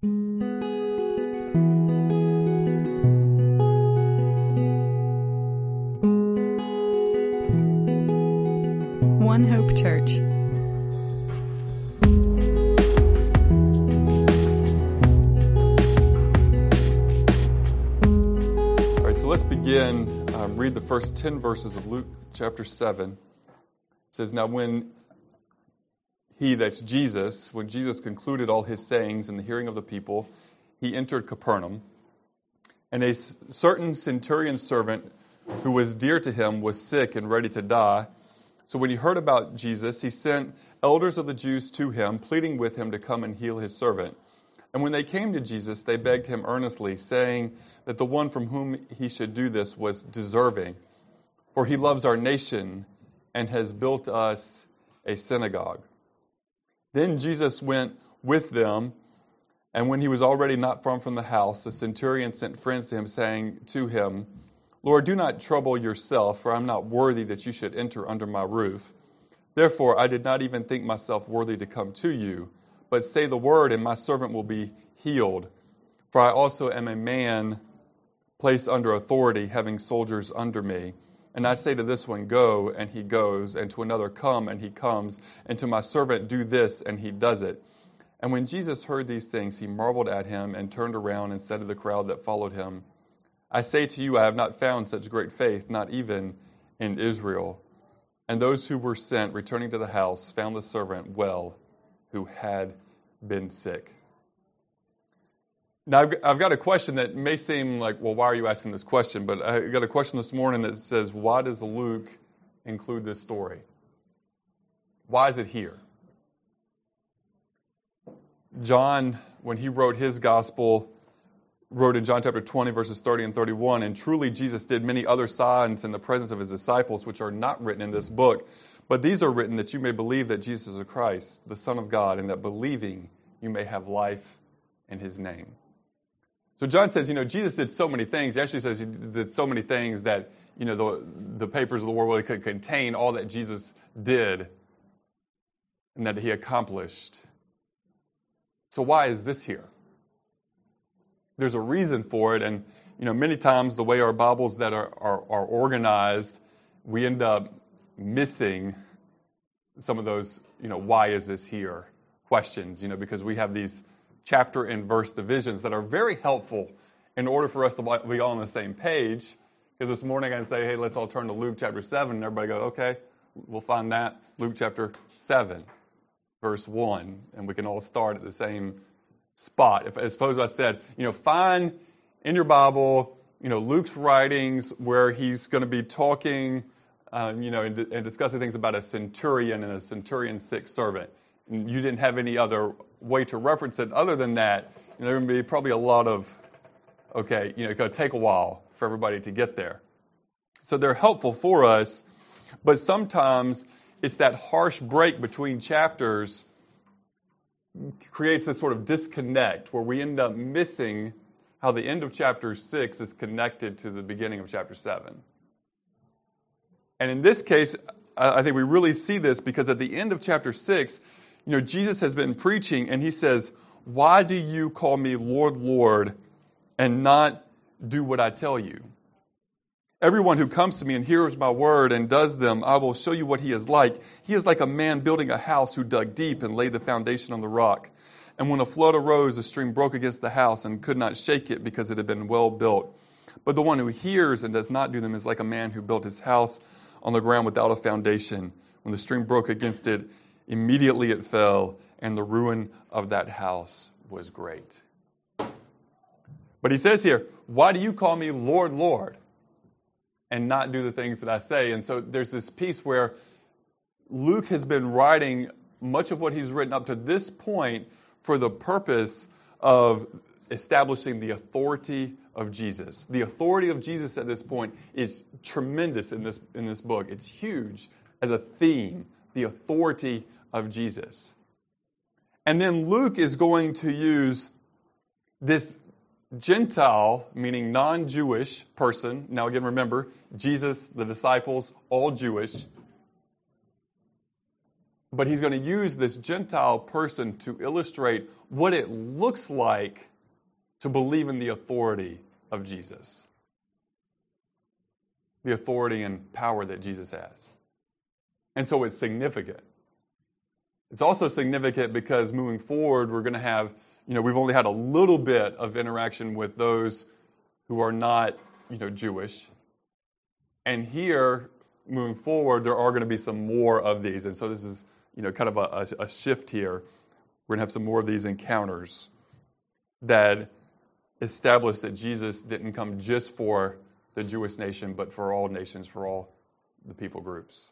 One Hope Church. All right, so let's begin. Um, read the first 10 verses of Luke chapter 7. It says, Now when he, that's Jesus, when Jesus concluded all his sayings in the hearing of the people, he entered Capernaum. And a certain centurion servant who was dear to him was sick and ready to die. So when he heard about Jesus, he sent elders of the Jews to him, pleading with him to come and heal his servant. And when they came to Jesus, they begged him earnestly, saying that the one from whom he should do this was deserving, for he loves our nation and has built us a synagogue. Then Jesus went with them, and when he was already not far from the house, the centurion sent friends to him, saying to him, Lord, do not trouble yourself, for I am not worthy that you should enter under my roof. Therefore, I did not even think myself worthy to come to you, but say the word, and my servant will be healed. For I also am a man placed under authority, having soldiers under me. And I say to this one, Go, and he goes, and to another, Come, and he comes, and to my servant, Do this, and he does it. And when Jesus heard these things, he marveled at him, and turned around and said to the crowd that followed him, I say to you, I have not found such great faith, not even in Israel. And those who were sent, returning to the house, found the servant well, who had been sick. Now, I've got- a question that may seem like, well, why are you asking this question? But I got a question this morning that says, why does Luke include this story? Why is it here? John, when he wrote his gospel, wrote in John chapter 20, verses 30 and 31, and truly Jesus did many other signs in the presence of his disciples, which are not written in this book. But these are written that you may believe that Jesus is Christ, the Son of God, and that believing you may have life in his name. So John says, you know, Jesus did so many things. He actually says he did so many things that, you know, the, the papers of the world really could contain all that Jesus did and that he accomplished. So why is this here? There's a reason for it, and you know, many times the way our Bibles that are, are, are organized, we end up missing some of those, you know, why is this here questions, you know, because we have these chapter and verse divisions that are very helpful in order for us to be all on the same page. Because this morning I say, hey, let's all turn to Luke chapter 7, and everybody go, okay, we'll find that. Luke chapter 7, verse 1, and we can all start at the same spot. If, I suppose I said, you know, find in your Bible, you know, Luke's writings where he's going to be talking, um, you know, and, and discussing things about a centurion and a centurion's sick servant. You didn't have any other way to reference it other than that. You know, there would be probably a lot of, okay, you know, it's going to take a while for everybody to get there. So they're helpful for us, but sometimes it's that harsh break between chapters creates this sort of disconnect where we end up missing how the end of chapter 6 is connected to the beginning of chapter 7. And in this case, I think we really see this because at the end of chapter 6, you know, Jesus has been preaching and he says, Why do you call me Lord, Lord, and not do what I tell you? Everyone who comes to me and hears my word and does them, I will show you what he is like. He is like a man building a house who dug deep and laid the foundation on the rock. And when a flood arose, the stream broke against the house and could not shake it because it had been well built. But the one who hears and does not do them is like a man who built his house on the ground without a foundation. When the stream broke against it, immediately it fell, and the ruin of that house was great. But he says here, Why do you call me Lord, Lord? and not do the things that I say. And so there's this piece where Luke has been writing much of what he's written up to this point for the purpose of establishing the authority of Jesus. The authority of Jesus at this point is tremendous in this, in this book. It's huge as a theme, the authority of Jesus. And then Luke is going to use this Gentile, meaning non Jewish person. Now, again, remember, Jesus, the disciples, all Jewish. but he's going to use this Gentile person to illustrate what it looks like to believe in the authority of Jesus. The authority and power that Jesus has. And so it's significant. It's also significant because moving forward, we're going to have, you know, we've only had a little bit of interaction with those who are not, you know, Jewish. And here, moving forward, there are going to be some more of these. And so this is, you know, kind of a, a shift here. We're going to have some more of these encounters that establish that Jesus didn't come just for the Jewish nation, but for all nations, for all the people groups.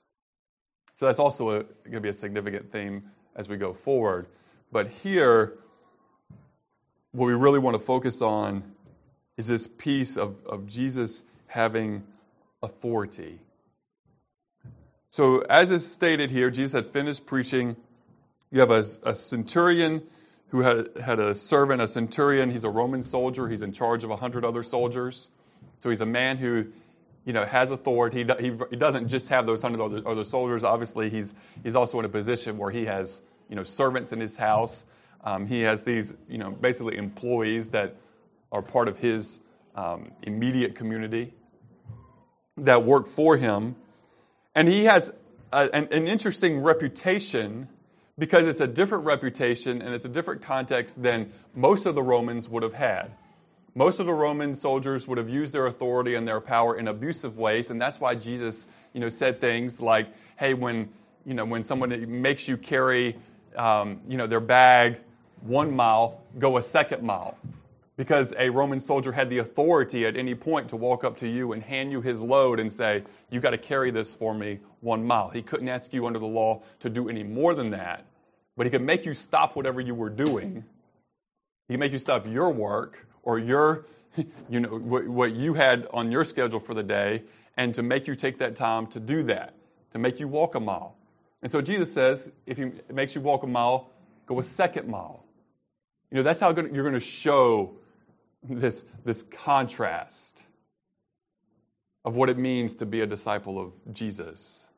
So that's also going to be a significant theme as we go forward. But here, what we really want to focus on is this piece of, of Jesus having authority. So, as is stated here, Jesus had finished preaching. You have a, a centurion who had, had a servant, a centurion. He's a Roman soldier. He's in charge of a hundred other soldiers. So he's a man who you know, has authority. He, he doesn't just have those hundred other, soldiers. Obviously, he's, he's also in a position where he has, you know, servants in his house. Um, he has these, you know, basically employees that are part of his um, immediate community that work for him. And he has a, an, an interesting reputation because it's a different reputation and it's a different context than most of the Romans would have had. Most of the Roman soldiers would have used their authority and their power in abusive ways, and that's why Jesus, you know, said things like, "Hey, when you know when someone makes you carry, um, you know, their bag one mile, go a second mile." Because a Roman soldier had the authority at any point to walk up to you and hand you his load and say, You got to carry this for me one mile. He couldn't ask you under the law to do any more than that, but he could make you stop whatever you were doing. He could make you stop your work or your, you know, what, what you had on your schedule for the day, and to make you take that time to do that, to make you walk a mile. And so Jesus says, if he, makes you walk a mile, go a second mile. You know, that's how you're going to show this, this contrast of what it means to be a disciple of Jesus.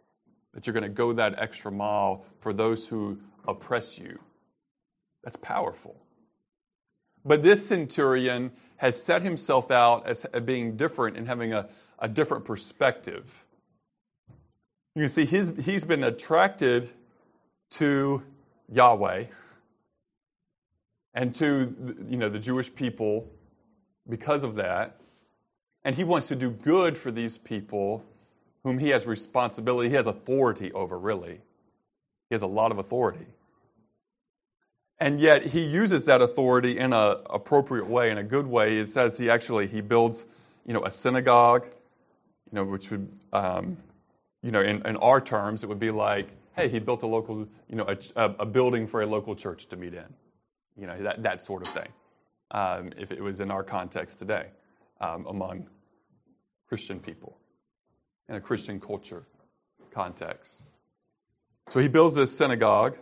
That you're going to go that extra mile for those who oppress you. That's powerful. But this centurion has set himself out as being different and having a, a different perspective. You can see he's, he's been attracted to Yahweh and to you know, the Jewish people because of that. And he wants to do good for these people whom he has responsibility, he has authority over, really. He has a lot of authority. And yet he uses that authority in an appropriate way, in a good way. It says he actually he builds, you know, a synagogue, you know, which would, um, you know, in, in, our terms, it would be like, hey, he built a local, you know, a, a building for a local church to meet in, you know, that, that sort of thing. Um, if it was in our context today, um, among Christian people in a Christian culture context. So he builds this synagogue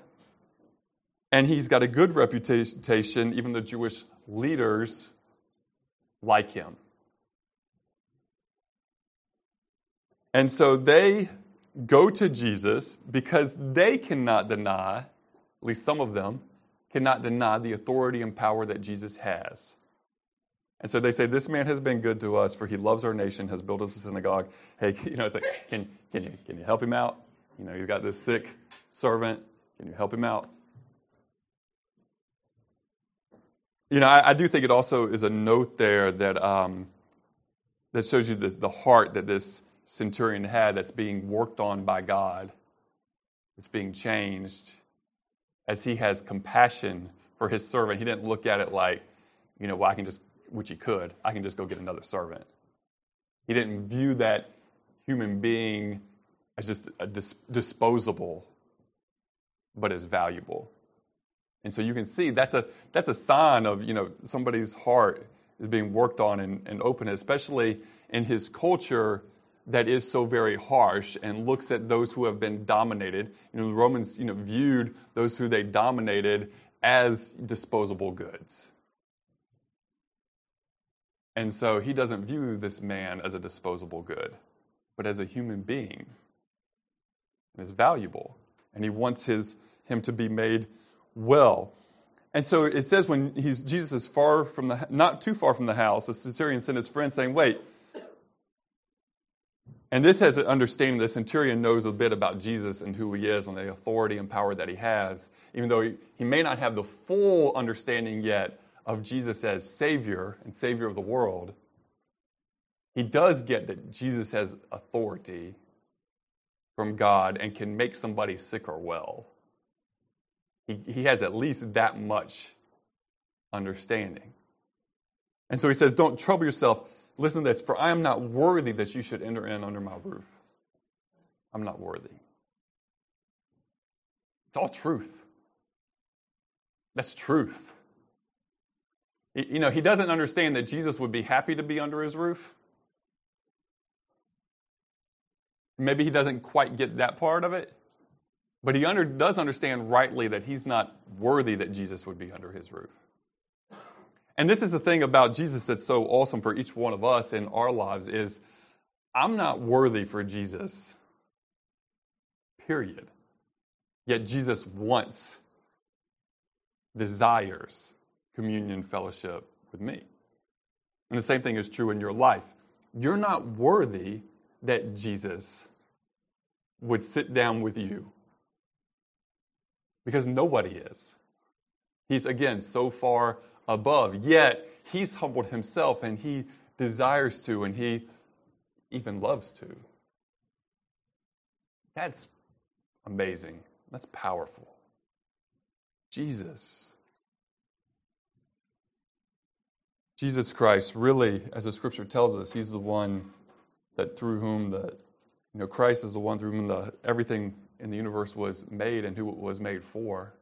and he's got a good reputation, even the Jewish leaders like him. And so they go to Jesus because they cannot deny, at least some of them, cannot deny the authority and power that Jesus has. And so they say, This man has been good to us, for he loves our nation, has built us a synagogue. Hey, you know, it's like, can, can, you, can you help him out? You know, he's got this sick servant. Can you help him out? You know, I, I, do think it also is a note there that um, that shows you the, the heart that this centurion had that's being worked on by God. It's being changed as he has compassion for his servant. He didn't look at it like, you know, well, I can just, which he could, I can just go get another servant. He didn't view that human being as just dis- disposable, but as valuable. And so you can see that's a, that's a sign of, you know, somebody's heart is being worked on and, and open, especially in his culture that is so very harsh and looks at those who have been dominated. You know, the Romans, you know, viewed those who they dominated as disposable goods. And so he doesn't view this man as a disposable good, but as a human being. And is valuable and he wants his, him to be made well. And so it says when he's, Jesus is far from the, not too far from the house, the centurion sent his friend saying, Wait. And this has an understanding the centurion knows a bit about Jesus and who he is and the authority and power that he has, even though he, he may not have the full understanding yet of Jesus as Savior and Savior of the world. He does get that Jesus has authority from God and can make somebody sick or well. He, he has at least that much understanding. And so he says, Don't trouble yourself. Listen to this, for I am not worthy that you should enter in under my roof. I'm not worthy. It's all truth. That's truth. You know, he doesn't understand that Jesus would be happy to be under his roof. Maybe he doesn't quite get that part of it. But he under, does understand rightly that he's not worthy that Jesus would be under his roof. And this is the thing about Jesus that's so awesome for each one of us in our lives is I'm not worthy for Jesus. Period. Yet Jesus wants, desires communion fellowship with me. And the same thing is true in your life. You're not worthy that Jesus would sit down with you because nobody is. He's, again, so far above. Yet, he's humbled himself and he desires to and he even loves to. That's amazing. That's powerful. Jesus. Jesus Christ, really, as the scripture tells us, he's the one that through whom the, you know, Christ is the one through whom the, everything in the universe was made and who it was made for.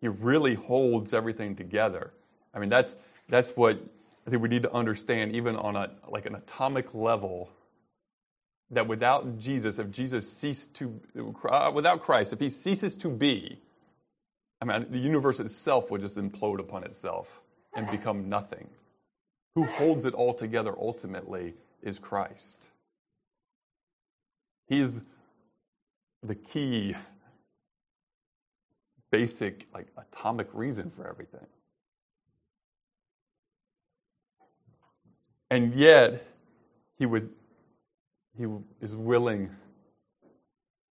He really holds everything together. I mean, that's, that's what I think we need to understand, even on a, like an atomic level, that without Jesus, if Jesus ceased to, uh, without Christ, if he ceases to be, I mean, the universe itself would just implode upon itself and become nothing. Who holds it all together ultimately is Christ. He's the key, basic, like atomic reason for everything. And yet, he was he is willing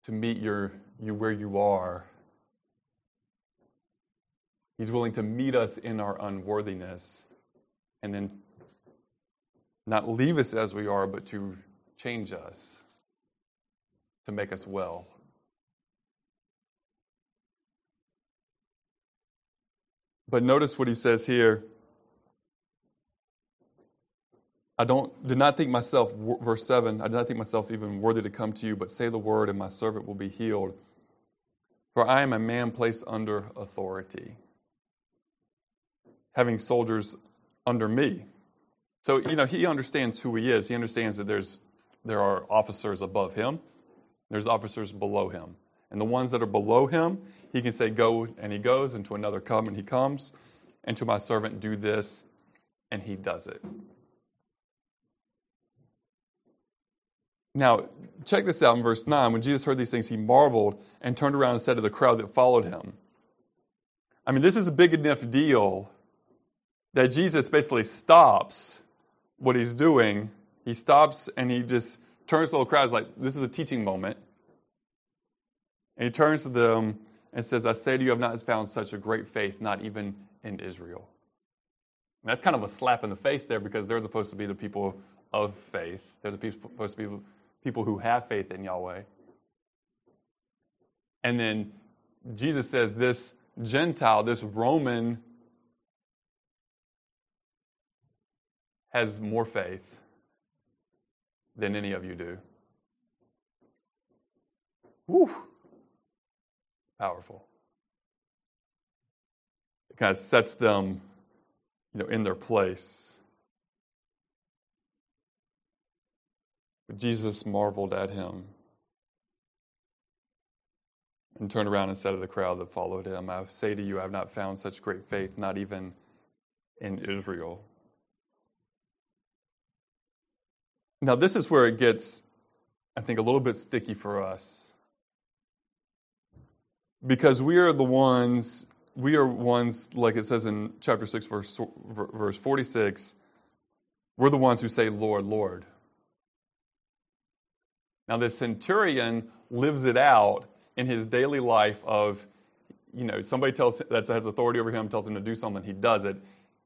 to meet your, you where you are. He's willing to meet us in our unworthiness and then not leave us as we are, but to change us to make us well. But notice what he says here. I don't did not think myself verse 7 I did not think myself even worthy to come to you but say the word and my servant will be healed for I am a man placed under authority having soldiers under me so you know he understands who he is he understands that there's there are officers above him there's officers below him. And the ones that are below him, he can say, Go, and he goes, and to another, Come, and he comes, and to my servant, Do this, and he does it. Now, check this out in verse 9. When Jesus heard these things, he marveled and turned around and said to the crowd that followed him, I mean, this is a big enough deal that Jesus basically stops what he's doing. He stops and he just turns to the crowd, is like, this is a teaching moment. And he turns to them and says, I say to you, I have not found such a great faith, not even in Israel. And that's kind of a slap in the face there because they're supposed to be the people of faith. They're the people, supposed to be people who have faith in Yahweh. And then Jesus says, This Gentile, this Roman, has more faith than any of you do. Woo! Powerful. It kind of sets them, you know, in their place. But Jesus marveled at him and turned around and said to the crowd that followed him, I say to you, I have not found such great faith, not even in Israel. Now, this is where it gets, I think, a little bit sticky for us Because we are the ones, we are ones, like it says in chapter 6, verse, verse 46, we're the ones who say, Lord, Lord. Now, the centurion lives it out in his daily life of, you know, somebody tells that has authority over him, tells him to do something, he does it.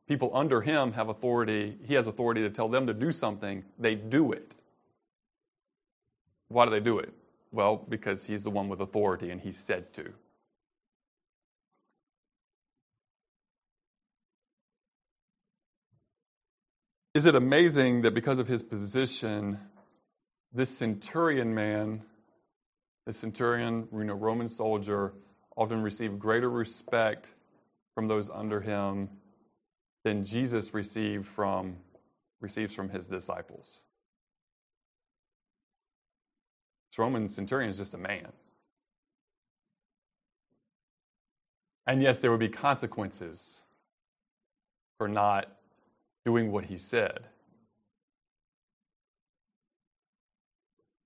People under him have authority, he has authority to tell them to do something, they do it. Why do they do it? Well, because he's the one with authority and he's said to. Is it amazing that because of his position, this centurion man, this centurion, you know, Roman soldier, often received greater respect from those under him than Jesus received from receives from his disciples. This Roman centurion is just a man. And yes, there would be consequences for not doing what he said.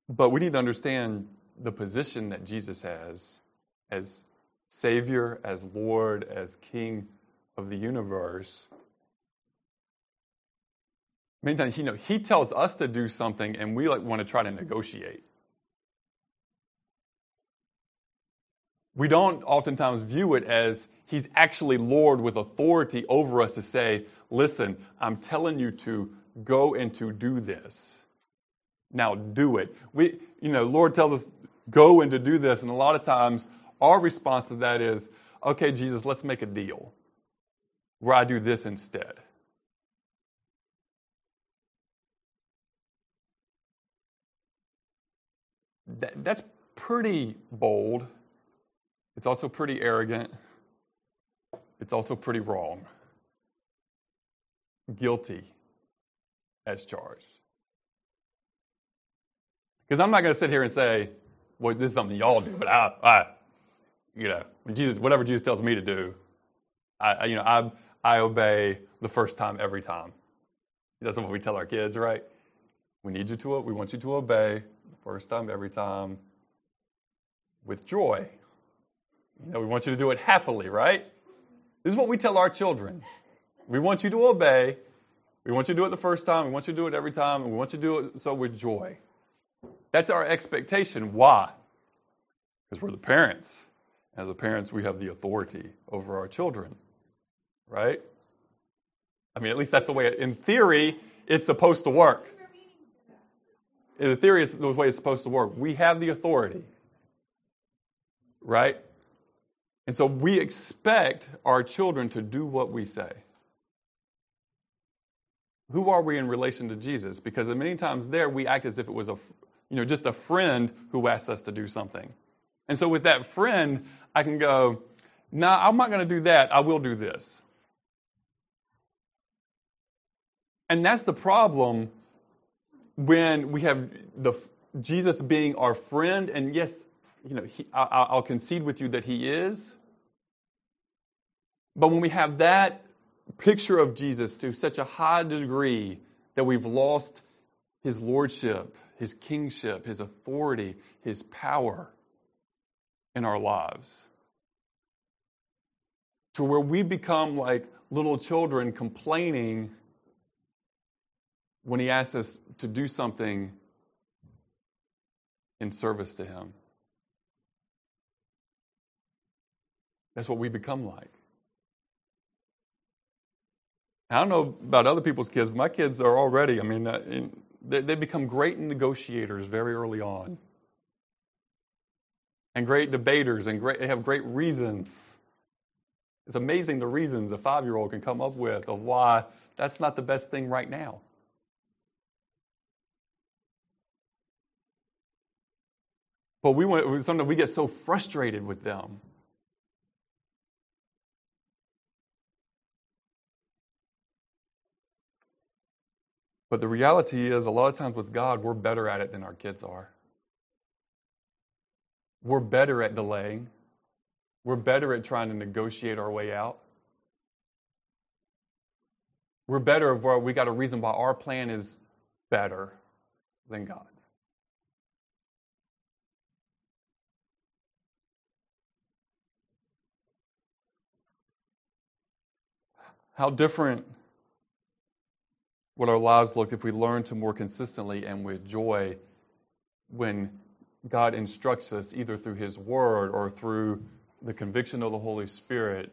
But we need to understand the position that Jesus has as Savior, as Lord, as King of the universe. Many times, you know, He tells us to do something, and we like want to try to negotiate. we don't oftentimes view it as he's actually Lord with authority over us to say, listen, I'm telling you to go and to do this. Now do it. We, you know, Lord tells us go and to do this, and a lot of times our response to that is, okay, Jesus, let's make a deal where I do this instead. That, that's pretty bold it's also pretty arrogant. It's also pretty wrong. Guilty as charged. Because I'm not going to sit here and say, well, this is something y'all do, but I, I you know, Jesus, whatever Jesus tells me to do, I, you know, I, I obey the first time every time. That's what we tell our kids, right? We need you to, we want you to obey first time every time with joy. You know, we want you to do it happily, right? This is what we tell our children. We want you to obey. We want you to do it the first time. We want you to do it every time. And we want you to do it so with joy. That's our expectation. Why? Because we're the parents. As the parents, we have the authority over our children, right? I mean, at least that's the way, in theory, it's supposed to work. In the theory, it's the way it's supposed to work. We have the authority, right? And so we expect our children to do what we say. Who are we in relation to Jesus? Because many times there we act as if it was a, you know, just a friend who asks us to do something. And so with that friend, I can go, "No, nah, I'm not going to do that. I will do this." And that's the problem when we have the Jesus being our friend, and yes, you know, he, I, will concede with you that he is. But when we have that picture of Jesus to such a high degree that we've lost his lordship, his kingship, his authority, his power in our lives, to where we become like little children complaining when he asks us to do something in service to him. That's what we become like. I don't know about other people's kids, but my kids are already, I mean, uh, they, they become great negotiators very early on. And great debaters, and great, they have great reasons. It's amazing the reasons a five year old can come up with of why that's not the best thing right now. But we want, sometimes we get so frustrated with them But the reality is, a lot of times with God, we're better at it than our kids are. We're better at delaying. We're better at trying to negotiate our way out. We're better of where we got a reason why our plan is better than God's. How different would our lives look if we learned to more consistently and with joy when God instructs us either through His Word or through the conviction of the Holy Spirit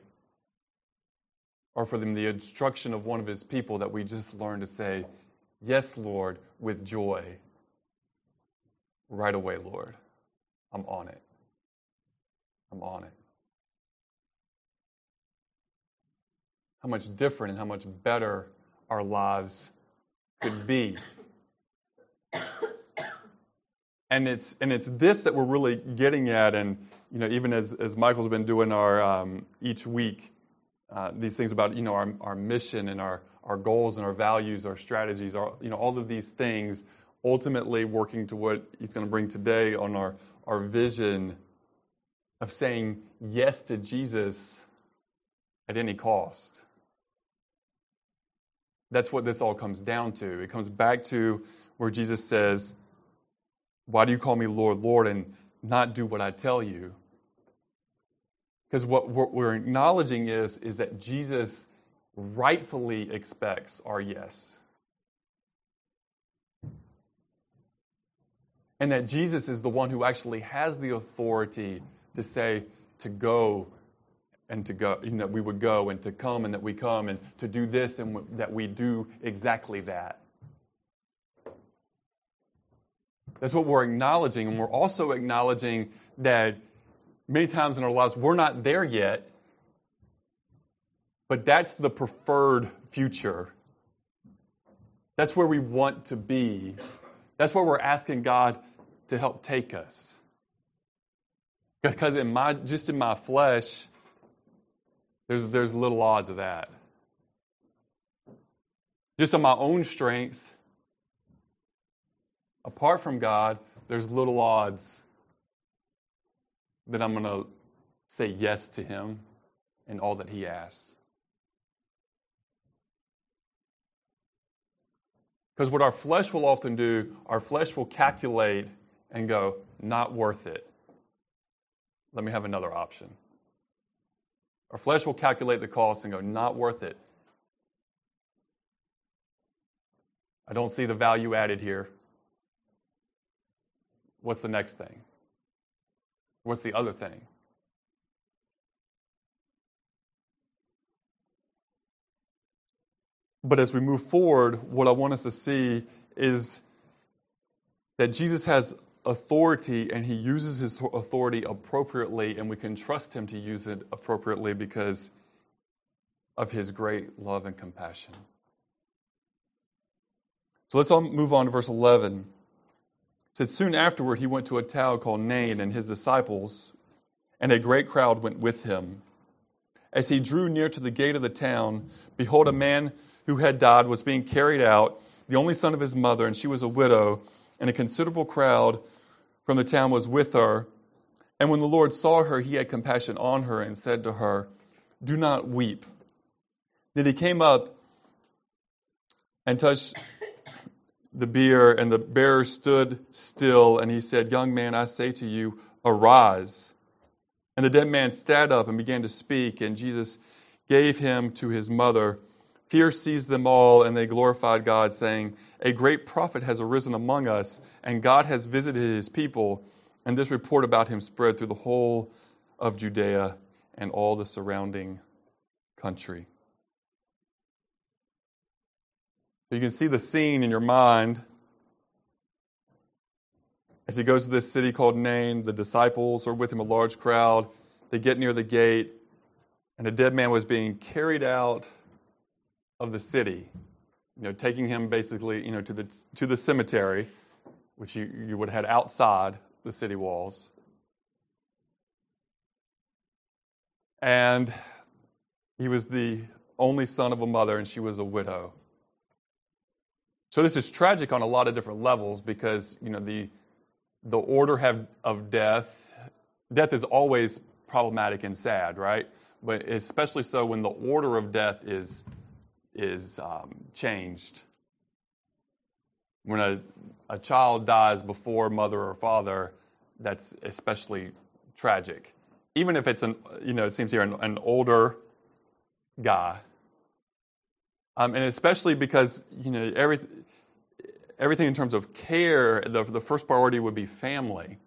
or for them the instruction of one of His people that we just learn to say, Yes, Lord, with joy. Right away, Lord. I'm on it. I'm on it. How much different and how much better our lives could be. And it's and it's this that we're really getting at and you know even as, as michael's been doing our um, each week uh, these things about you know our, our mission and our, our goals and our values our strategies our, you know all of these things ultimately working to what he's going to bring today on our, our vision of saying yes to jesus at any cost that's what this all comes down to it comes back to where jesus says why do you call me Lord, Lord, and not do what I tell you? Because what we're acknowledging is, is that Jesus rightfully expects our yes. And that Jesus is the one who actually has the authority to say, to go and to go, and that we would go and to come and that we come and to do this and that we do exactly that. That's what we're acknowledging. And we're also acknowledging that many times in our lives, we're not there yet, but that's the preferred future. That's where we want to be. That's where we're asking God to help take us. Because in my just in my flesh, there's there's little odds of that. Just on my own strength, apart from God, there's little odds that I'm going to say yes to Him and all that He asks. Because what our flesh will often do, our flesh will calculate and go, not worth it. Let me have another option. Our flesh will calculate the cost and go, not worth it. I don't see the value added here. What's the next thing? What's the other thing? But as we move forward, what I want us to see is that Jesus has authority and he uses his authority appropriately, and we can trust him to use it appropriately because of his great love and compassion. So let's all move on to verse 11 said soon afterward he went to a town called Nain and his disciples, and a great crowd went with him. As he drew near to the gate of the town, behold, a man who had died was being carried out, the only son of his mother, and she was a widow, and a considerable crowd from the town was with her. And when the Lord saw her, he had compassion on her and said to her, Do not weep. Then he came up and touched the bier, and the bearer stood still, and he said, Young man, I say to you, arise. And the dead man sat up and began to speak, and Jesus gave him to his mother. Fear seized them all, and they glorified God, saying, A great prophet has arisen among us, and God has visited his people. And this report about him spread through the whole of Judea and all the surrounding country. You can see the scene in your mind. As he goes to this city called Nain, the disciples are with him, a large crowd. They get near the gate, and a dead man was being carried out of the city, you know, taking him basically, you know, to the, to the cemetery, which you, you would have had outside the city walls. And he was the only son of a mother, and she was a widow. So this is tragic on a lot of different levels because you know the the order have, of death death is always problematic and sad, right? But especially so when the order of death is is um, changed. When a, a child dies before mother or father, that's especially tragic. Even if it's an, you know, it seems here an, an older guy, Um, and especially because, you know, everything, everything in terms of care, the, the first priority would be family.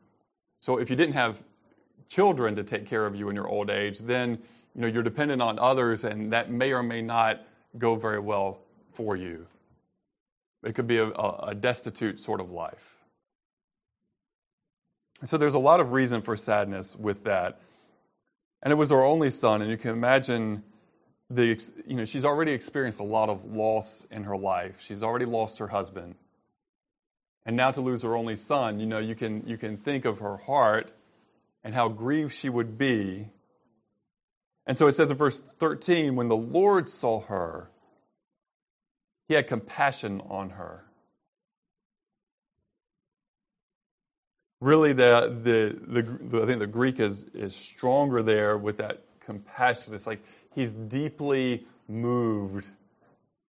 So if you didn't have children to take care of you in your old age, then you know you're dependent on others, and that may or may not go very well for you. It could be a, a destitute sort of life. So there's a lot of reason for sadness with that. And it was her only son, and you can imagine the you know she's already experienced a lot of loss in her life. She's already lost her husband. And now to lose her only son, you know, you can you can think of her heart and how grieved she would be. And so it says in verse 13, when the Lord saw her, he had compassion on her. Really, the, the, the, I think the Greek is, is stronger there with that compassion. It's like he's deeply moved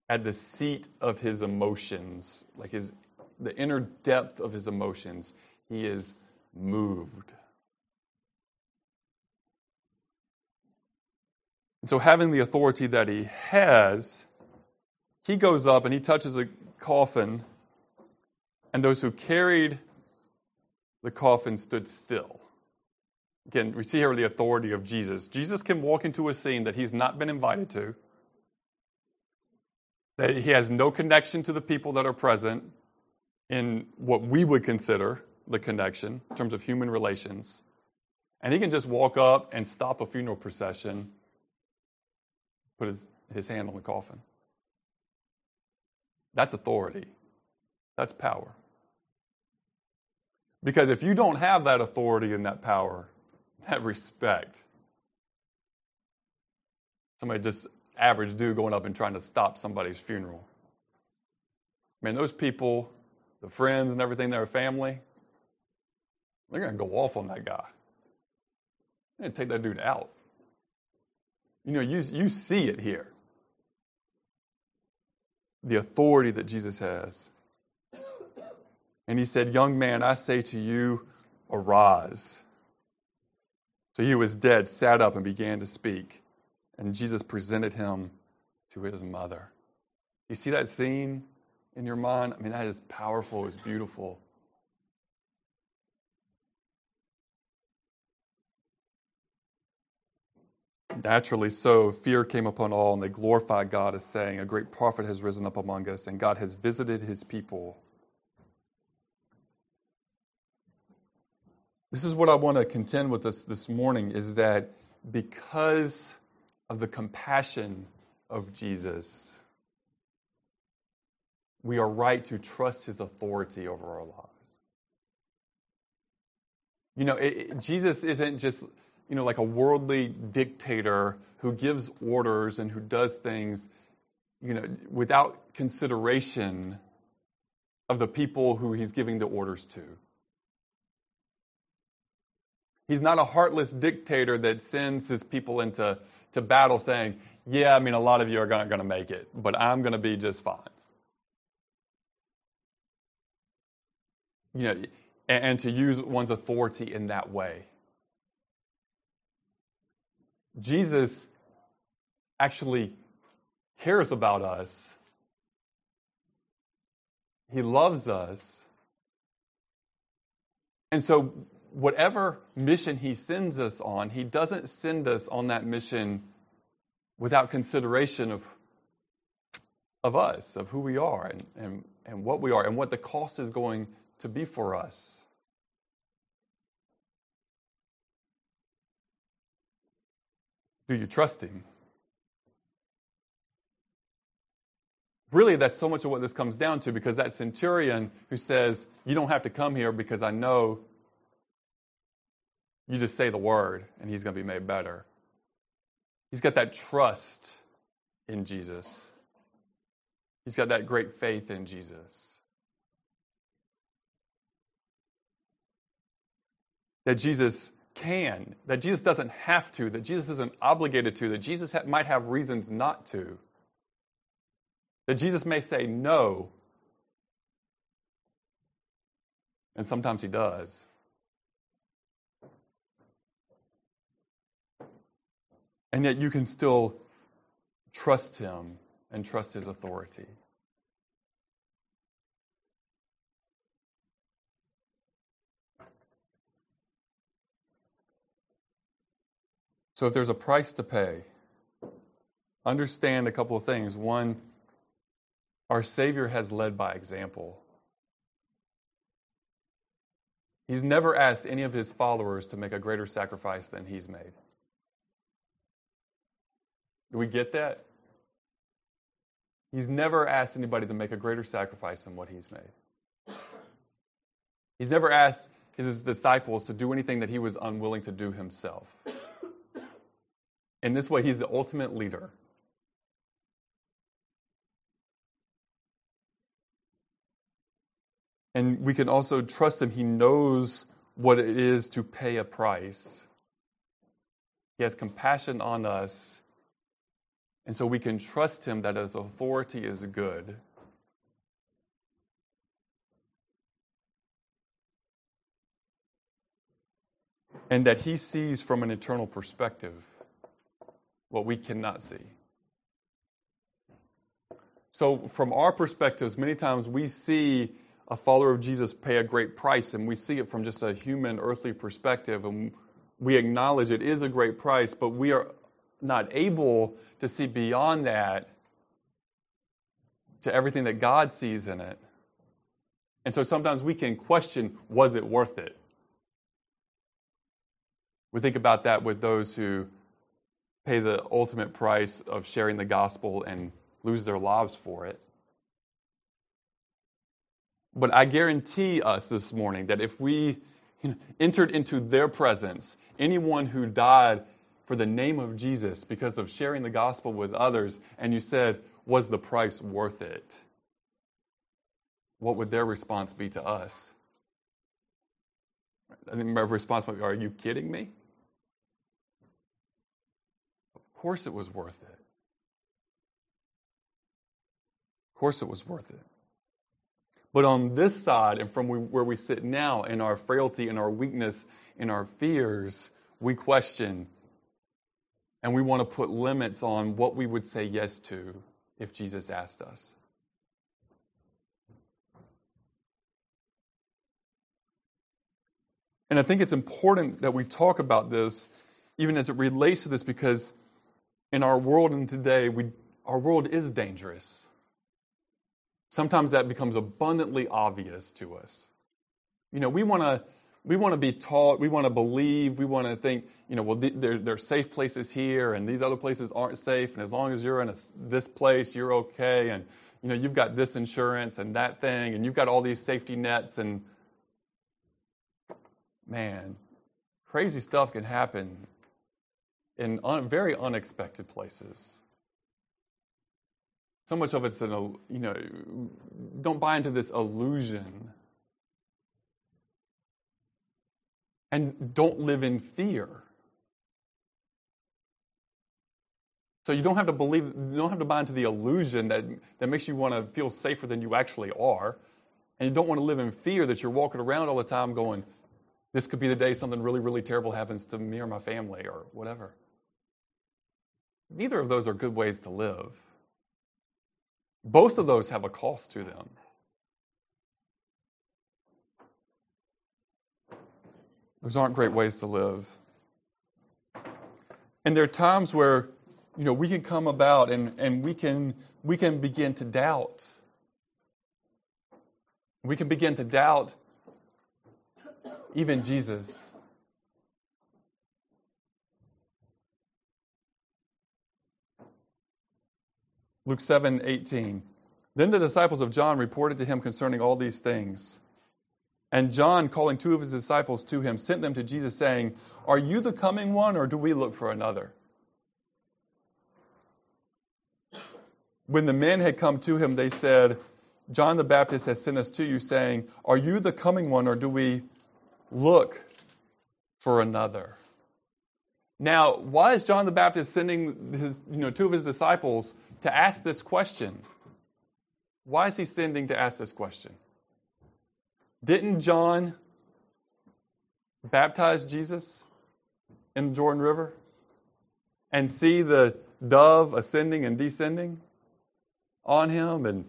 at the seat of his emotions, like his, the inner depth of his emotions. He is moved. And so, having the authority that he has, he goes up and he touches a coffin, and those who carried the coffin stood still. Again, we see here the authority of Jesus. Jesus can walk into a scene that he's not been invited to, that he has no connection to the people that are present in what we would consider the connection in terms of human relations. And he can just walk up and stop a funeral procession, put his, his hand on the coffin. That's authority. That's power. Because if you don't have that authority and that power, that respect, somebody just average dude going up and trying to stop somebody's funeral. Man, those people, the friends and everything, their family, they're going to go off on that guy. They're going to take that dude out. You know, you, you see it here. The authority that Jesus has. And he said, Young man, I say to you, arise. So he was dead, sat up, and began to speak. And Jesus presented him to his mother. You see that scene in your mind? I mean, that is powerful, it's beautiful. Naturally so, fear came upon all, and they glorified God as saying, A great prophet has risen up among us, and God has visited his people. This is what I want to contend with us this morning is that because of the compassion of Jesus, we are right to trust his authority over our lives. You know, it, it, Jesus isn't just, you know, like a worldly dictator who gives orders and who does things, you know, without consideration of the people who he's giving the orders to. He's not a heartless dictator that sends his people into to battle saying, Yeah, I mean, a lot of you are not going to make it, but I'm going to be just fine. You know, and, and to use one's authority in that way. Jesus actually cares about us. He loves us. And so whatever mission he sends us on, he doesn't send us on that mission without consideration of, of us, of who we are and, and, and what we are, and what the cost is going to be for us. Do you trust him? Really, that's so much of what this comes down to because that centurion who says, You don't have to come here because I know you just say the word and he's going to be made better. He's got that trust in Jesus. He's got that great faith in Jesus. That Jesus can, that Jesus doesn't have to, that Jesus isn't obligated to, that Jesus ha- might have reasons not to. That Jesus may say no, and sometimes he does. And yet you can still trust Him and trust his authority. So, if there's a price to pay, understand a couple of things. One, our Savior has led by example. He's never asked any of his followers to make a greater sacrifice than he's made. Do we get that? He's never asked anybody to make a greater sacrifice than what he's made. He's never asked his disciples to do anything that he was unwilling to do himself. In this way, he's the ultimate leader. And we can also trust him. He knows what it is to pay a price. He has compassion on us. And so we can trust him that his authority is good. And that he sees from an eternal perspective what we cannot see. So, from our perspectives, many times we see a follower of Jesus pay a great price, and we see it from just a human, earthly perspective, and we acknowledge it is a great price, but we are not able to see beyond that to everything that God sees in it. And so sometimes we can question was it worth it? We think about that with those who pay the ultimate price of sharing the gospel and lose their lives for it. But I guarantee us this morning that if we entered into their presence, anyone who died for the name of Jesus because of sharing the gospel with others, and you said, Was the price worth it? What would their response be to us? I think my response would be, Are you kidding me? Course it was worth it. Of course it was worth it. But on this side, and from where we sit now, in our frailty, in our weakness, in our fears, we question and we want to put limits on what we would say yes to if Jesus asked us. And I think it's important that we talk about this, even as it relates to this, because in our world and today, we, our world is dangerous. Sometimes that becomes abundantly obvious to us. You know, we want to we want to be taught, we want to believe, we want to think, you know, well, there, there are safe places here and these other places aren't safe. And as long as you're in a, this place, you're okay. And, you know, you've got this insurance and that thing and you've got all these safety nets. And man, crazy stuff can happen in un, very unexpected places. So much of it's an, you know, don't buy into this illusion. And don't live in fear. So you don't have to believe, you don't have to buy into the illusion that, that makes you want to feel safer than you actually are. And you don't want to live in fear that you're walking around all the time going, this could be the day something really, really terrible happens to me or my family or whatever. Neither of those are good ways to live. Both of those have a cost to them. Those aren't great ways to live. And there are times where, you know, we can come about and, and we can we can begin to doubt. We can begin to doubt even Jesus. Luke 7 18. Then the disciples of John reported to him concerning all these things. And John, calling two of his disciples to him, sent them to Jesus, saying, Are you the coming one, or do we look for another? When the men had come to him, they said, John the Baptist has sent us to you, saying, Are you the coming one, or do we look for another? Now, why is John the Baptist sending his, you know, two of his disciples to ask this question. Why is he sending to ask this question? Didn't John baptize Jesus in the Jordan River and see the dove ascending and descending? on him and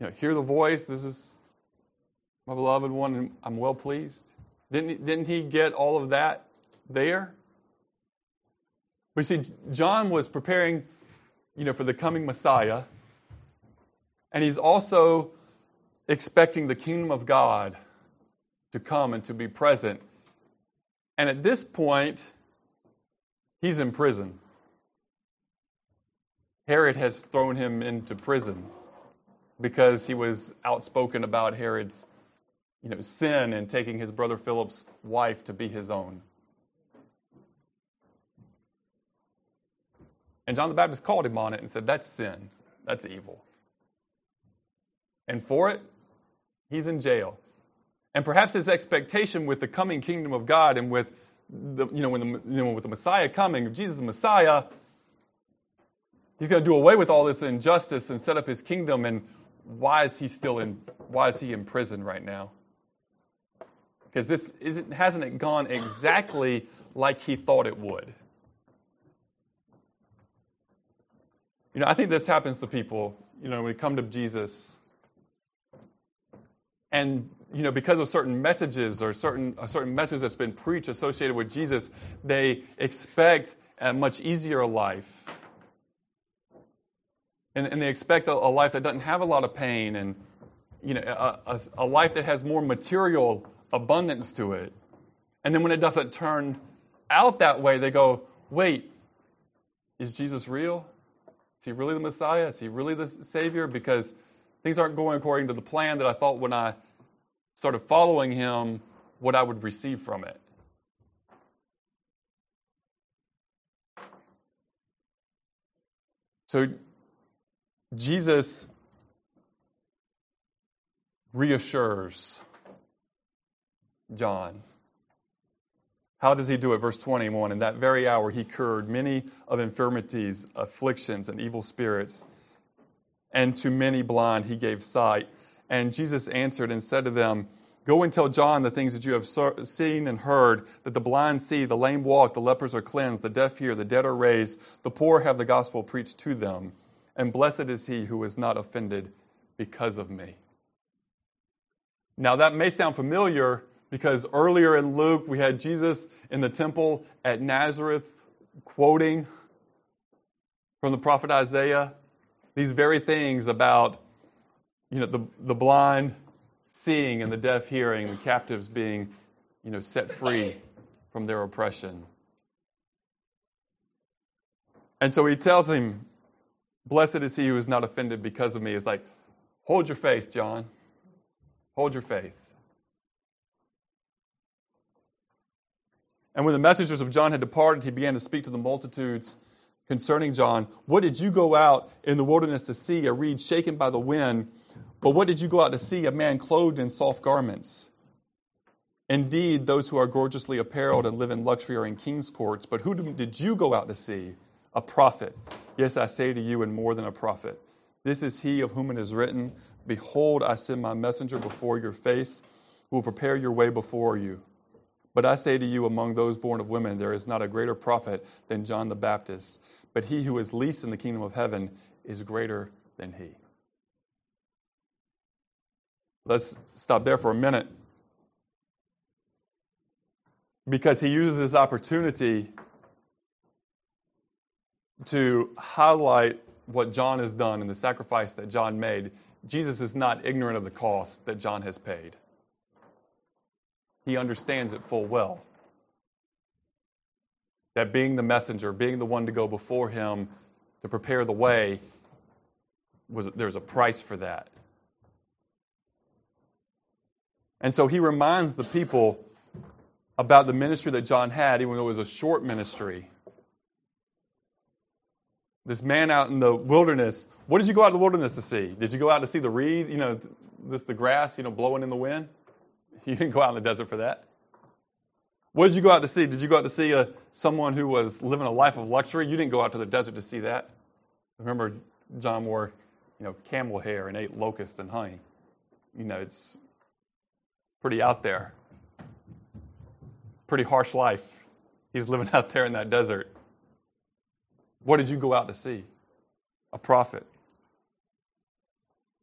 you know, hear the voice. This is my beloved one, and I'm well pleased. Didn't didn't he get all of that there? We see John was preparing, you know, for the coming Messiah, and he's also expecting the kingdom of God to come and to be present. And at this point, he's in prison. Herod has thrown him into prison because he was outspoken about Herod's you know, sin and taking his brother Philip's wife to be his own. And John the Baptist called him on it and said, That's sin. That's evil. And for it, he's in jail. And perhaps his expectation with the coming kingdom of God and with the, you know, when the, you know, with the Messiah coming, Jesus the Messiah, he's going to do away with all this injustice and set up his kingdom. And why is he still in, why is he in prison right now? Because this isn't, hasn't it gone exactly like he thought it would? You know, I think this happens to people, you know, when we come to Jesus and you know, because of certain messages or certain a certain message that's been preached associated with Jesus, they expect a much easier life. And, and they expect a, a life that doesn't have a lot of pain and you know, a, a, a life that has more material abundance to it. And then when it doesn't turn out that way, they go, wait, is Jesus real? Is he really the Messiah? Is he really the Savior? Because things aren't going according to the plan that I thought when I started following him, what I would receive from it. So Jesus reassures John. How does he do it? Verse 21 In that very hour, he cured many of infirmities, afflictions, and evil spirits, and to many blind he gave sight. And Jesus answered and said to them, Go and tell John the things that you have seen and heard that the blind see, the lame walk, the lepers are cleansed, the deaf hear, the dead are raised, the poor have the gospel preached to them. And blessed is he who is not offended because of me. Now, that may sound familiar because earlier in Luke, we had Jesus in the temple at Nazareth quoting from the prophet Isaiah these very things about you know, the, the blind seeing and the deaf hearing, the captives being, you know, set free from their oppression. And so he tells him, Blessed is he who is not offended because of me. It's like, hold your faith, John. Hold your faith. And when the messengers of John had departed, he began to speak to the multitudes concerning John. What did you go out in the wilderness to see? A reed shaken by the wind but what did you go out to see? A man clothed in soft garments. Indeed, those who are gorgeously apparelled and live in luxury are in king's courts. But who did you go out to see? A prophet. Yes, I say to you, and more than a prophet. This is he of whom it is written Behold, I send my messenger before your face, who will prepare your way before you. But I say to you, among those born of women, there is not a greater prophet than John the Baptist. But he who is least in the kingdom of heaven is greater than he. Let's stop there for a minute. Because he uses this opportunity to highlight what John has done and the sacrifice that John made. Jesus is not ignorant of the cost that John has paid, he understands it full well. That being the messenger, being the one to go before him to prepare the way, was, there's a price for that. And so he reminds the people about the ministry that John had, even though it was a short ministry. This man out in the wilderness, what did you go out in the wilderness to see? Did you go out to see the reed, you know, this the grass, you know, blowing in the wind? You didn't go out in the desert for that. What did you go out to see? Did you go out to see a, someone who was living a life of luxury? You didn't go out to the desert to see that. Remember, John wore, you know, camel hair and ate locust and honey. You know, it's pretty out there. Pretty harsh life. He's living out there in that desert. What did you go out to see? A prophet.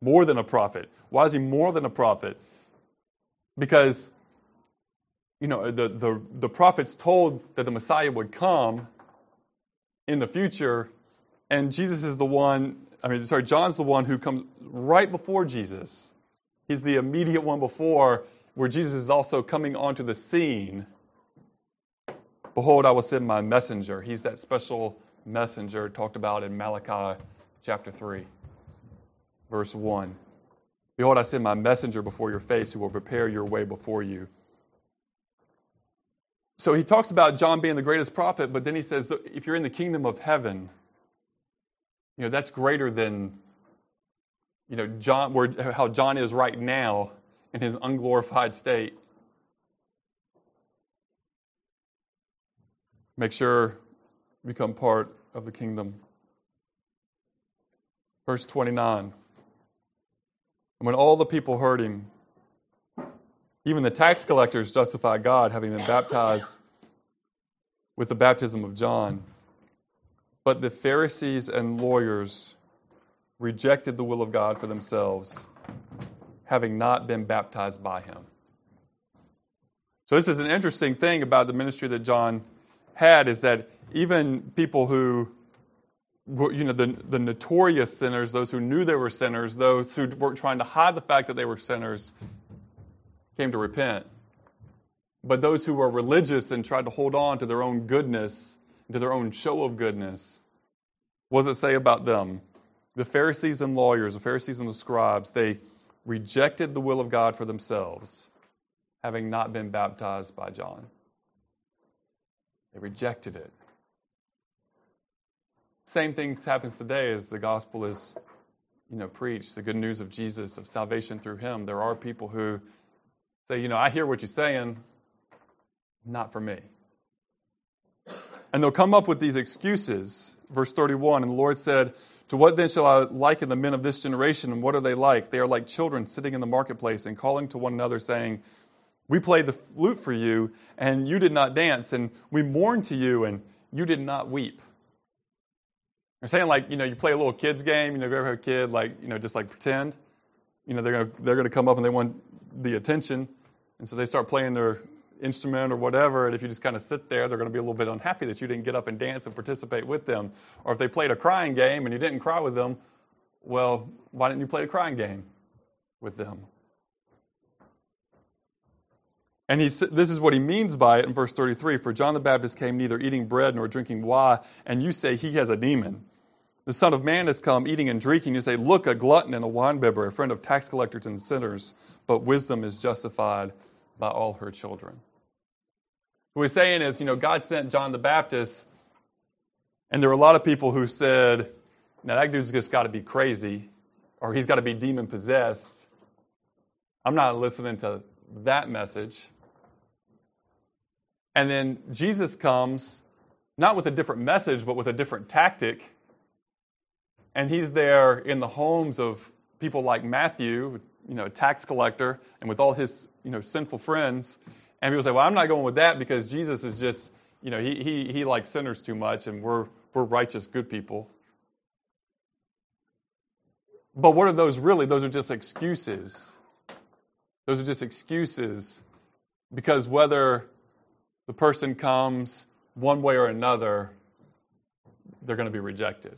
more than a prophet. Why is he more than a prophet? Because you know the, the, the prophets told that the Messiah would come in the future, and Jesus is the one, I mean, sorry, John's the one who comes right before Jesus. He's the immediate one before, where Jesus is also coming onto the scene. Behold, I will send my messenger. He's that special messenger talked about in Malachi chapter 3, verse 1. Behold, I send my messenger before your face who will prepare your way before you. So he talks about John being the greatest prophet, but then he says, if you're in the kingdom of heaven, you know, that's greater than, you know, John, where, how John is right now in his unglorified state. Make sure become part of the kingdom. Verse 29. When all the people heard him, even the tax collectors justified God, having been baptized with the baptism of John. But the Pharisees and lawyers rejected the will of God for themselves, having not been baptized by him. So, this is an interesting thing about the ministry that John had is that even people who you know the, the notorious sinners those who knew they were sinners those who were trying to hide the fact that they were sinners came to repent. But those who were religious and tried to hold on to their own goodness, to their own show of goodness, what does it say about them? The Pharisees and lawyers, the Pharisees and the scribes, they rejected the will of God for themselves, having not been baptized by John. They rejected it. Same thing happens today as the gospel is, you know, preached, the good news of Jesus, of salvation through him. There are people who say, you know, I hear what you're saying, not for me. And they'll come up with these excuses. Verse 31 And the Lord said, To what then shall I liken the men of this generation, and what are they like? They are like children sitting in the marketplace and calling to one another, saying, We played the flute for you, and you did not dance, and we mourned to you, and you did not weep. They're saying, like, you know, you play a little kids game, you know, if you ever have a kid, like, you know, just like pretend. You know, they're going to they're gonna come up and they want the attention. And so they start playing their instrument or whatever. And if you just kind of sit there, they're going to be a little bit unhappy that you didn't get up and dance and participate with them. Or if they played a crying game and you didn't cry with them, well, why didn't you play a crying game with them? And he, this is what he means by it in verse 33 For John the Baptist came neither eating bread nor drinking wine, and you say he has a demon. The Son of Man has come eating and drinking. You say, Look, a glutton and a winebibber, a friend of tax collectors and sinners but wisdom is justified by all her children. What he's saying is, you know, God sent John the Baptist, and there were a lot of people who said, now that dude's just got to be crazy, or he's got to be demon possessed. I'm not listening to that message. And then Jesus comes, not with a different message, but with a different tactic. And he's there in the homes of people like Matthew, you know, tax collector and with all his, you know, sinful friends. And people say, well, I'm not going with that because Jesus is just, you know, he, he, he likes sinners too much and we're, we're righteous, good people. But what are those really? Those are just excuses. Those are just excuses because whether the person comes one way or another, they're going to be rejected.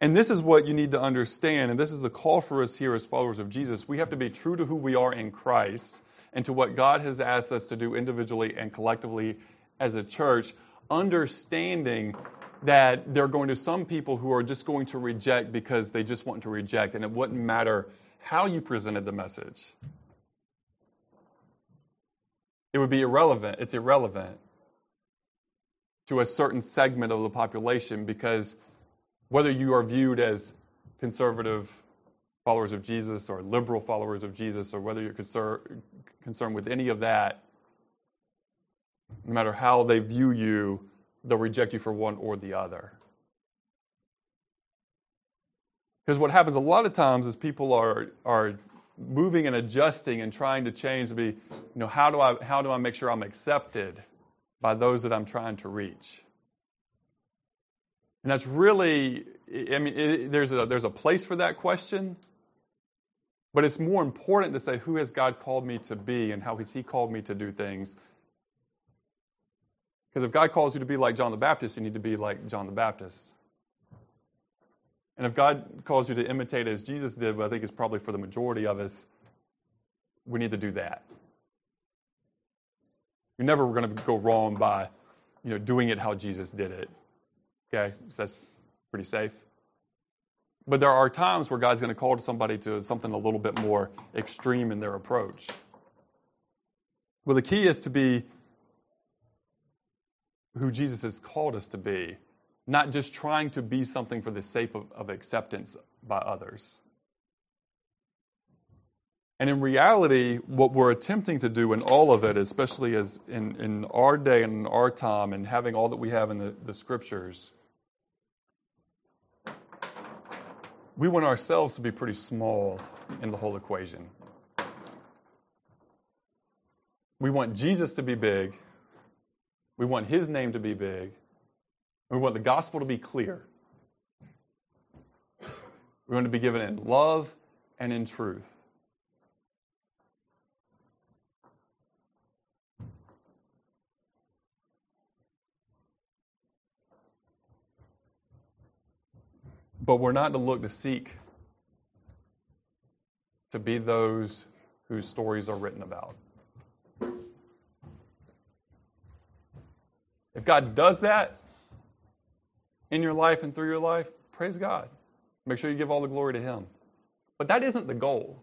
And this is what you need to understand, and this is a call for us here as followers of Jesus. We have to be true to who we are in Christ and to what God has asked us to do individually and collectively as a church, understanding that there are going to some people who are just going to reject because they just want to reject, and it wouldn't matter how you presented the message. It would be irrelevant. It's irrelevant to a certain segment of the population because whether you are viewed as conservative followers of Jesus or liberal followers of Jesus, or whether you're concern, concerned with any of that, no matter how they view you, they'll reject you for one or the other. Because what happens a lot of times is people are, are moving and adjusting and trying to change to be, you know, how do I, how do I make sure I'm accepted by those that I'm trying to reach? And that's really I mean, it, there's, a, there's a place for that question, but it's more important to say, who has God called me to be and how has He called me to do things? Because if God calls you to be like John the Baptist, you need to be like John the Baptist. And if God calls you to imitate as Jesus did, but I think it's probably for the majority of us, we need to do that. You're never going to go wrong by, you know, doing it how Jesus did it. Okay, so that's pretty safe. But there are times where God's going to call somebody to something a little bit more extreme in their approach. Well, the key is to be who Jesus has called us to be, not just trying to be something for the sake of, of acceptance by others. And in reality, what we're attempting to do in all of it, especially as in, in our day and in our time, and having all that we have in the, the scriptures, we want ourselves to be pretty small in the whole equation. We want Jesus to be big. We want his name to be big. We want the gospel to be clear. We want to be given in love and in truth. But we're not to look to seek to be those whose stories are written about. If God does that in your life and through your life, praise God. Make sure you give all the glory to Him. But that isn't the goal.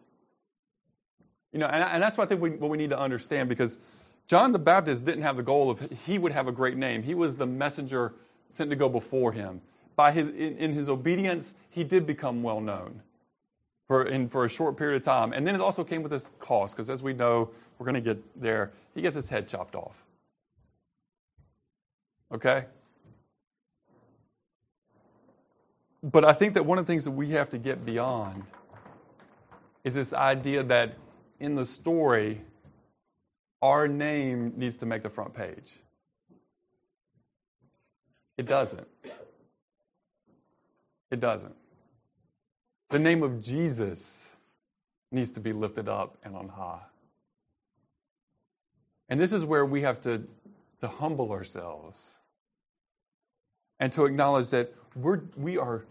You know, and, and that's what I think we, what we need to understand because John the Baptist didn't have the goal of he would have a great name. He was the messenger sent to go before him by his, in, in his obedience, he did become well known for, in, for a short period of time. And then it also came with this cost, because as we know, we're going to get there, he gets his head chopped off. Okay? But I think that one of the things that we have to get beyond is this idea that in the story, our name needs to make the front page. It doesn't. It doesn't. The name of Jesus needs to be lifted up and on high. And this is where we have to, to humble ourselves and to acknowledge that we're, we are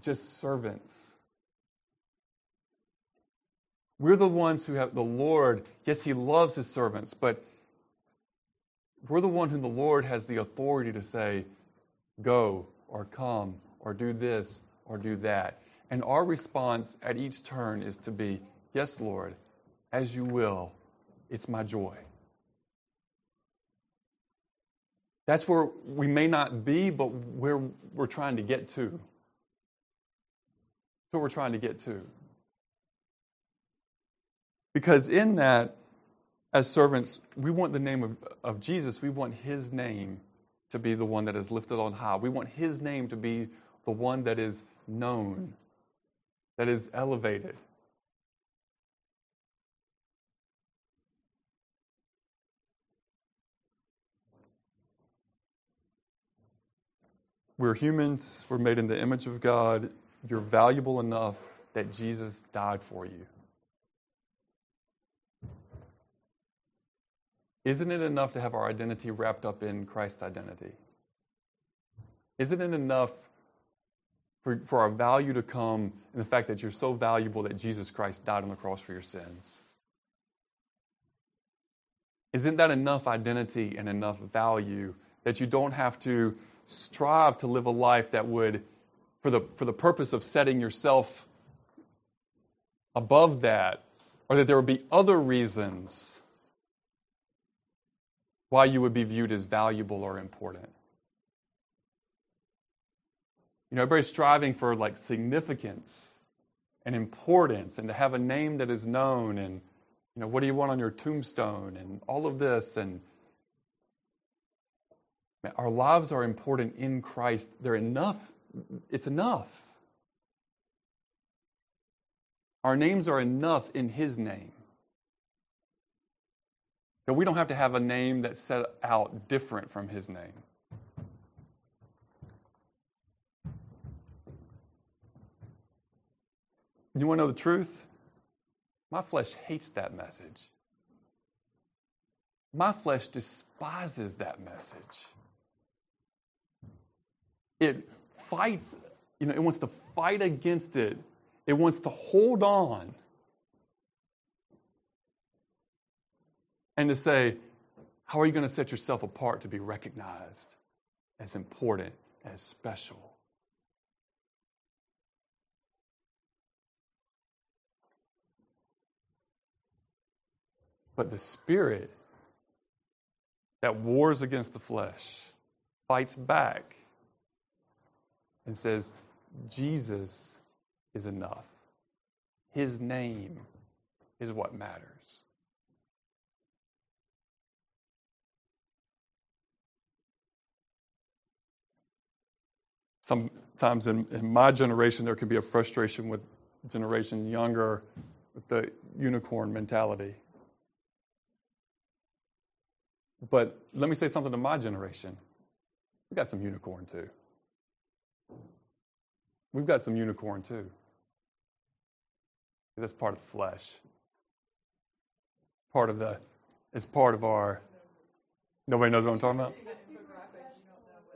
just servants. We're the ones who have the Lord, yes, He loves His servants, but we're the one whom the Lord has the authority to say, go or come or do this or do that. And our response at each turn is to be, Yes, Lord, as you will. It's my joy. That's where we may not be, but where we're trying to get to. That's what we're trying to get to. Because in that, as servants, we want the name of, of Jesus, we want his name to be the one that is lifted on high. We want his name to be the one that is known, hmm. that is elevated. We're humans, we're made in the image of God. You're valuable enough that Jesus died for you. Isn't it enough to have our identity wrapped up in Christ's identity? Isn't it enough for, for our value to come in the fact that you're so valuable that Jesus Christ died on the cross for your sins. Isn't that enough identity and enough value that you don't have to strive to live a life that would, for the, for the purpose of setting yourself above that, or that there would be other reasons why you would be viewed as valuable or important? You know, everybody's striving for like significance and importance and to have a name that is known and you know, what do you want on your tombstone and all of this and man, our lives are important in Christ. They're enough. It's enough. Our names are enough in His name. That we don't have to have a name that's set out different from His name. You want to know the truth? My flesh hates that message. My flesh despises that message. It fights, you know, it wants to fight against it. It wants to hold on and to say, how are you going to set yourself apart to be recognized as important, as special? But the Spirit that wars against the flesh fights back and says, Jesus is enough. His name is what matters. Sometimes in, in my generation, there can be a frustration with generation younger with the unicorn mentality. But let me say something to my generation. We've got some unicorn too. We've got some unicorn too. That's part of the flesh. Part of the, it's part of our, nobody knows what I'm talking about?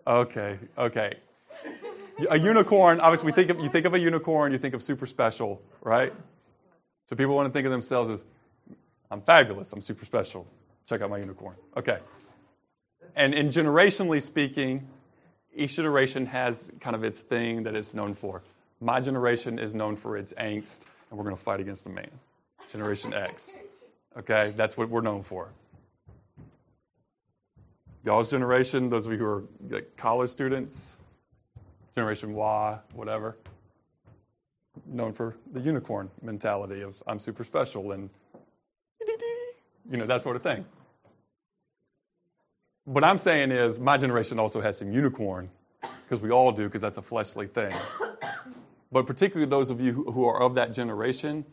Okay, okay. A unicorn, obviously, think of, you think of a unicorn, you think of super special, right? So people want to think of themselves as, I'm fabulous, I'm super special. Check out my unicorn. Okay. And in generationally speaking, each generation has kind of its thing that it's known for. My generation is known for its angst, and we're going to fight against the man. Generation X. Okay? That's what we're known for. Y'all's generation, those of you who are like college students, Generation Y, whatever, known for the unicorn mentality of I'm super special and you know, that sort of thing. What I'm saying is, my generation also has some unicorn, because we all do, because that's a fleshly thing. But particularly those of you who are of that generation,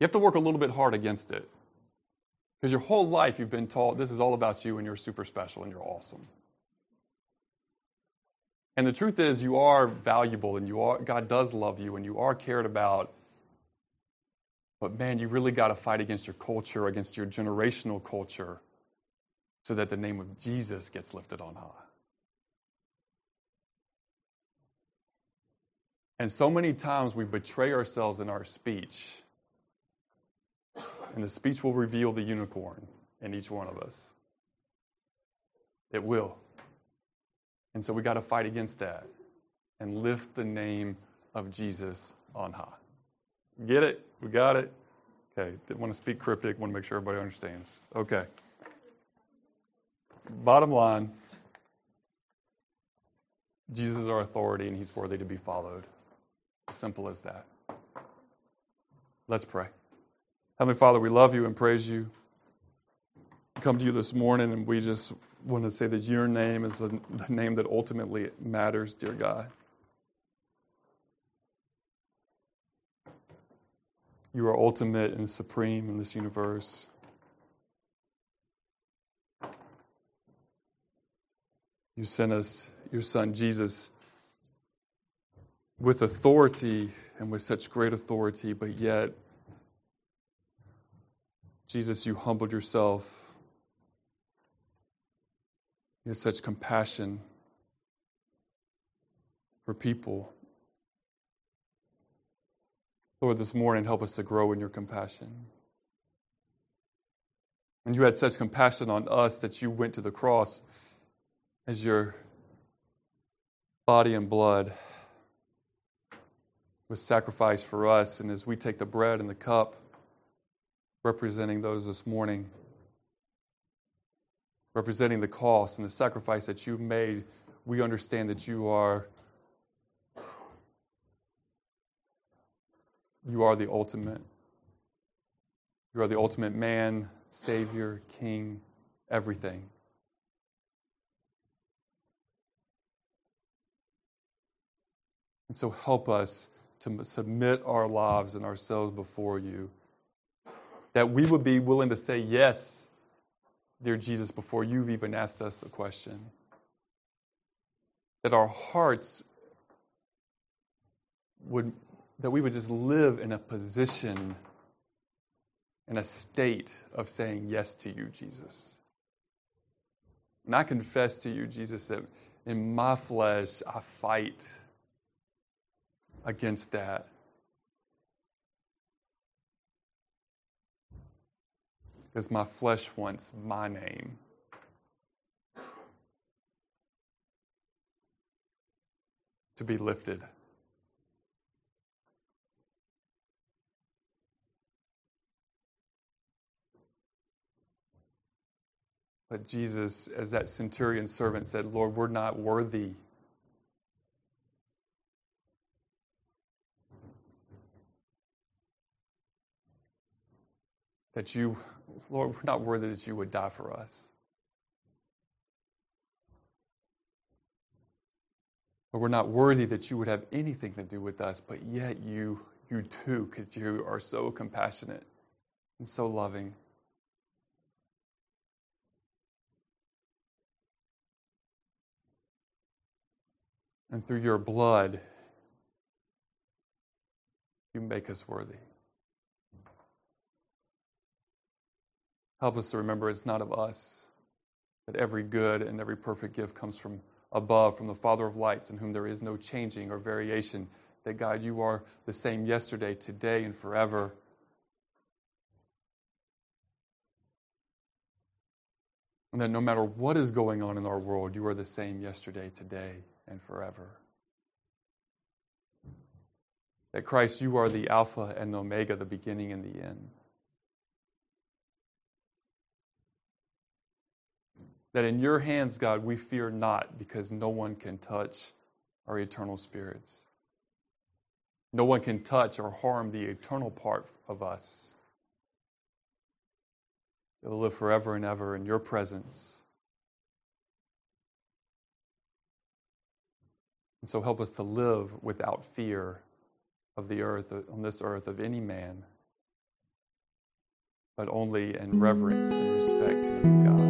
you have to work a little bit hard against it. Because your whole life you've been taught this is all about you and you're super special and you're awesome. And the truth is, you are valuable and you are, God does love you and you are cared about. But man, you really got to fight against your culture, against your generational culture so that the name of Jesus gets lifted on high. And so many times we betray ourselves in our speech. And the speech will reveal the unicorn in each one of us. It will. And so we got to fight against that and lift the name of Jesus on high. Get it? We got it? Okay. Didn't want to speak cryptic, want to make sure everybody understands. Okay. Bottom line Jesus is our authority and he's worthy to be followed. Simple as that. Let's pray. Heavenly Father, we love you and praise you. We come to you this morning and we just want to say that your name is the, name that ultimately matters, dear God. You are ultimate and supreme in this universe. You sent us your son Jesus with authority and with such great authority, but yet, Jesus, you humbled yourself. You had such compassion for people. Lord, this morning, help us to grow in your compassion. And you had such compassion on us that you went to the cross as your body and blood was sacrificed for us. And as we take the bread and the cup, representing those this morning, representing the cost and the sacrifice that you made, we understand that you are you are the ultimate. You are the ultimate man, savior, king, everything. And so help us to submit our lives and ourselves before you. That we would be willing to say yes, dear Jesus, before you've even asked us a question. That our hearts would that we would just live in a position, in a state of saying yes to you, Jesus. And I confess to you, Jesus, that in my flesh, I fight against that. Because my flesh wants my name. To be lifted. But Jesus, as that centurion servant said, Lord, we're not worthy. That you, Lord, we're not worthy that you would die for us. But we're not worthy that you would have anything to do with us, but yet you, you do, because you are so compassionate and so loving. And through your blood, you make us worthy. Help us to remember it's not of us, that every good and every perfect gift comes from above, from the Father of lights, in whom there is no changing or variation. That God, you are the same yesterday, today, and forever. And that no matter what is going on in our world, you are the same yesterday, today, and forever. That Christ, you are the Alpha and the Omega, the beginning and the end. That in your hands, God, we fear not because no one can touch our eternal spirits. No one can touch or harm the eternal part of us. That will live forever and ever in your presence. And so help us to live without fear of the earth, on this earth, of any man, but only in reverence and respect to God.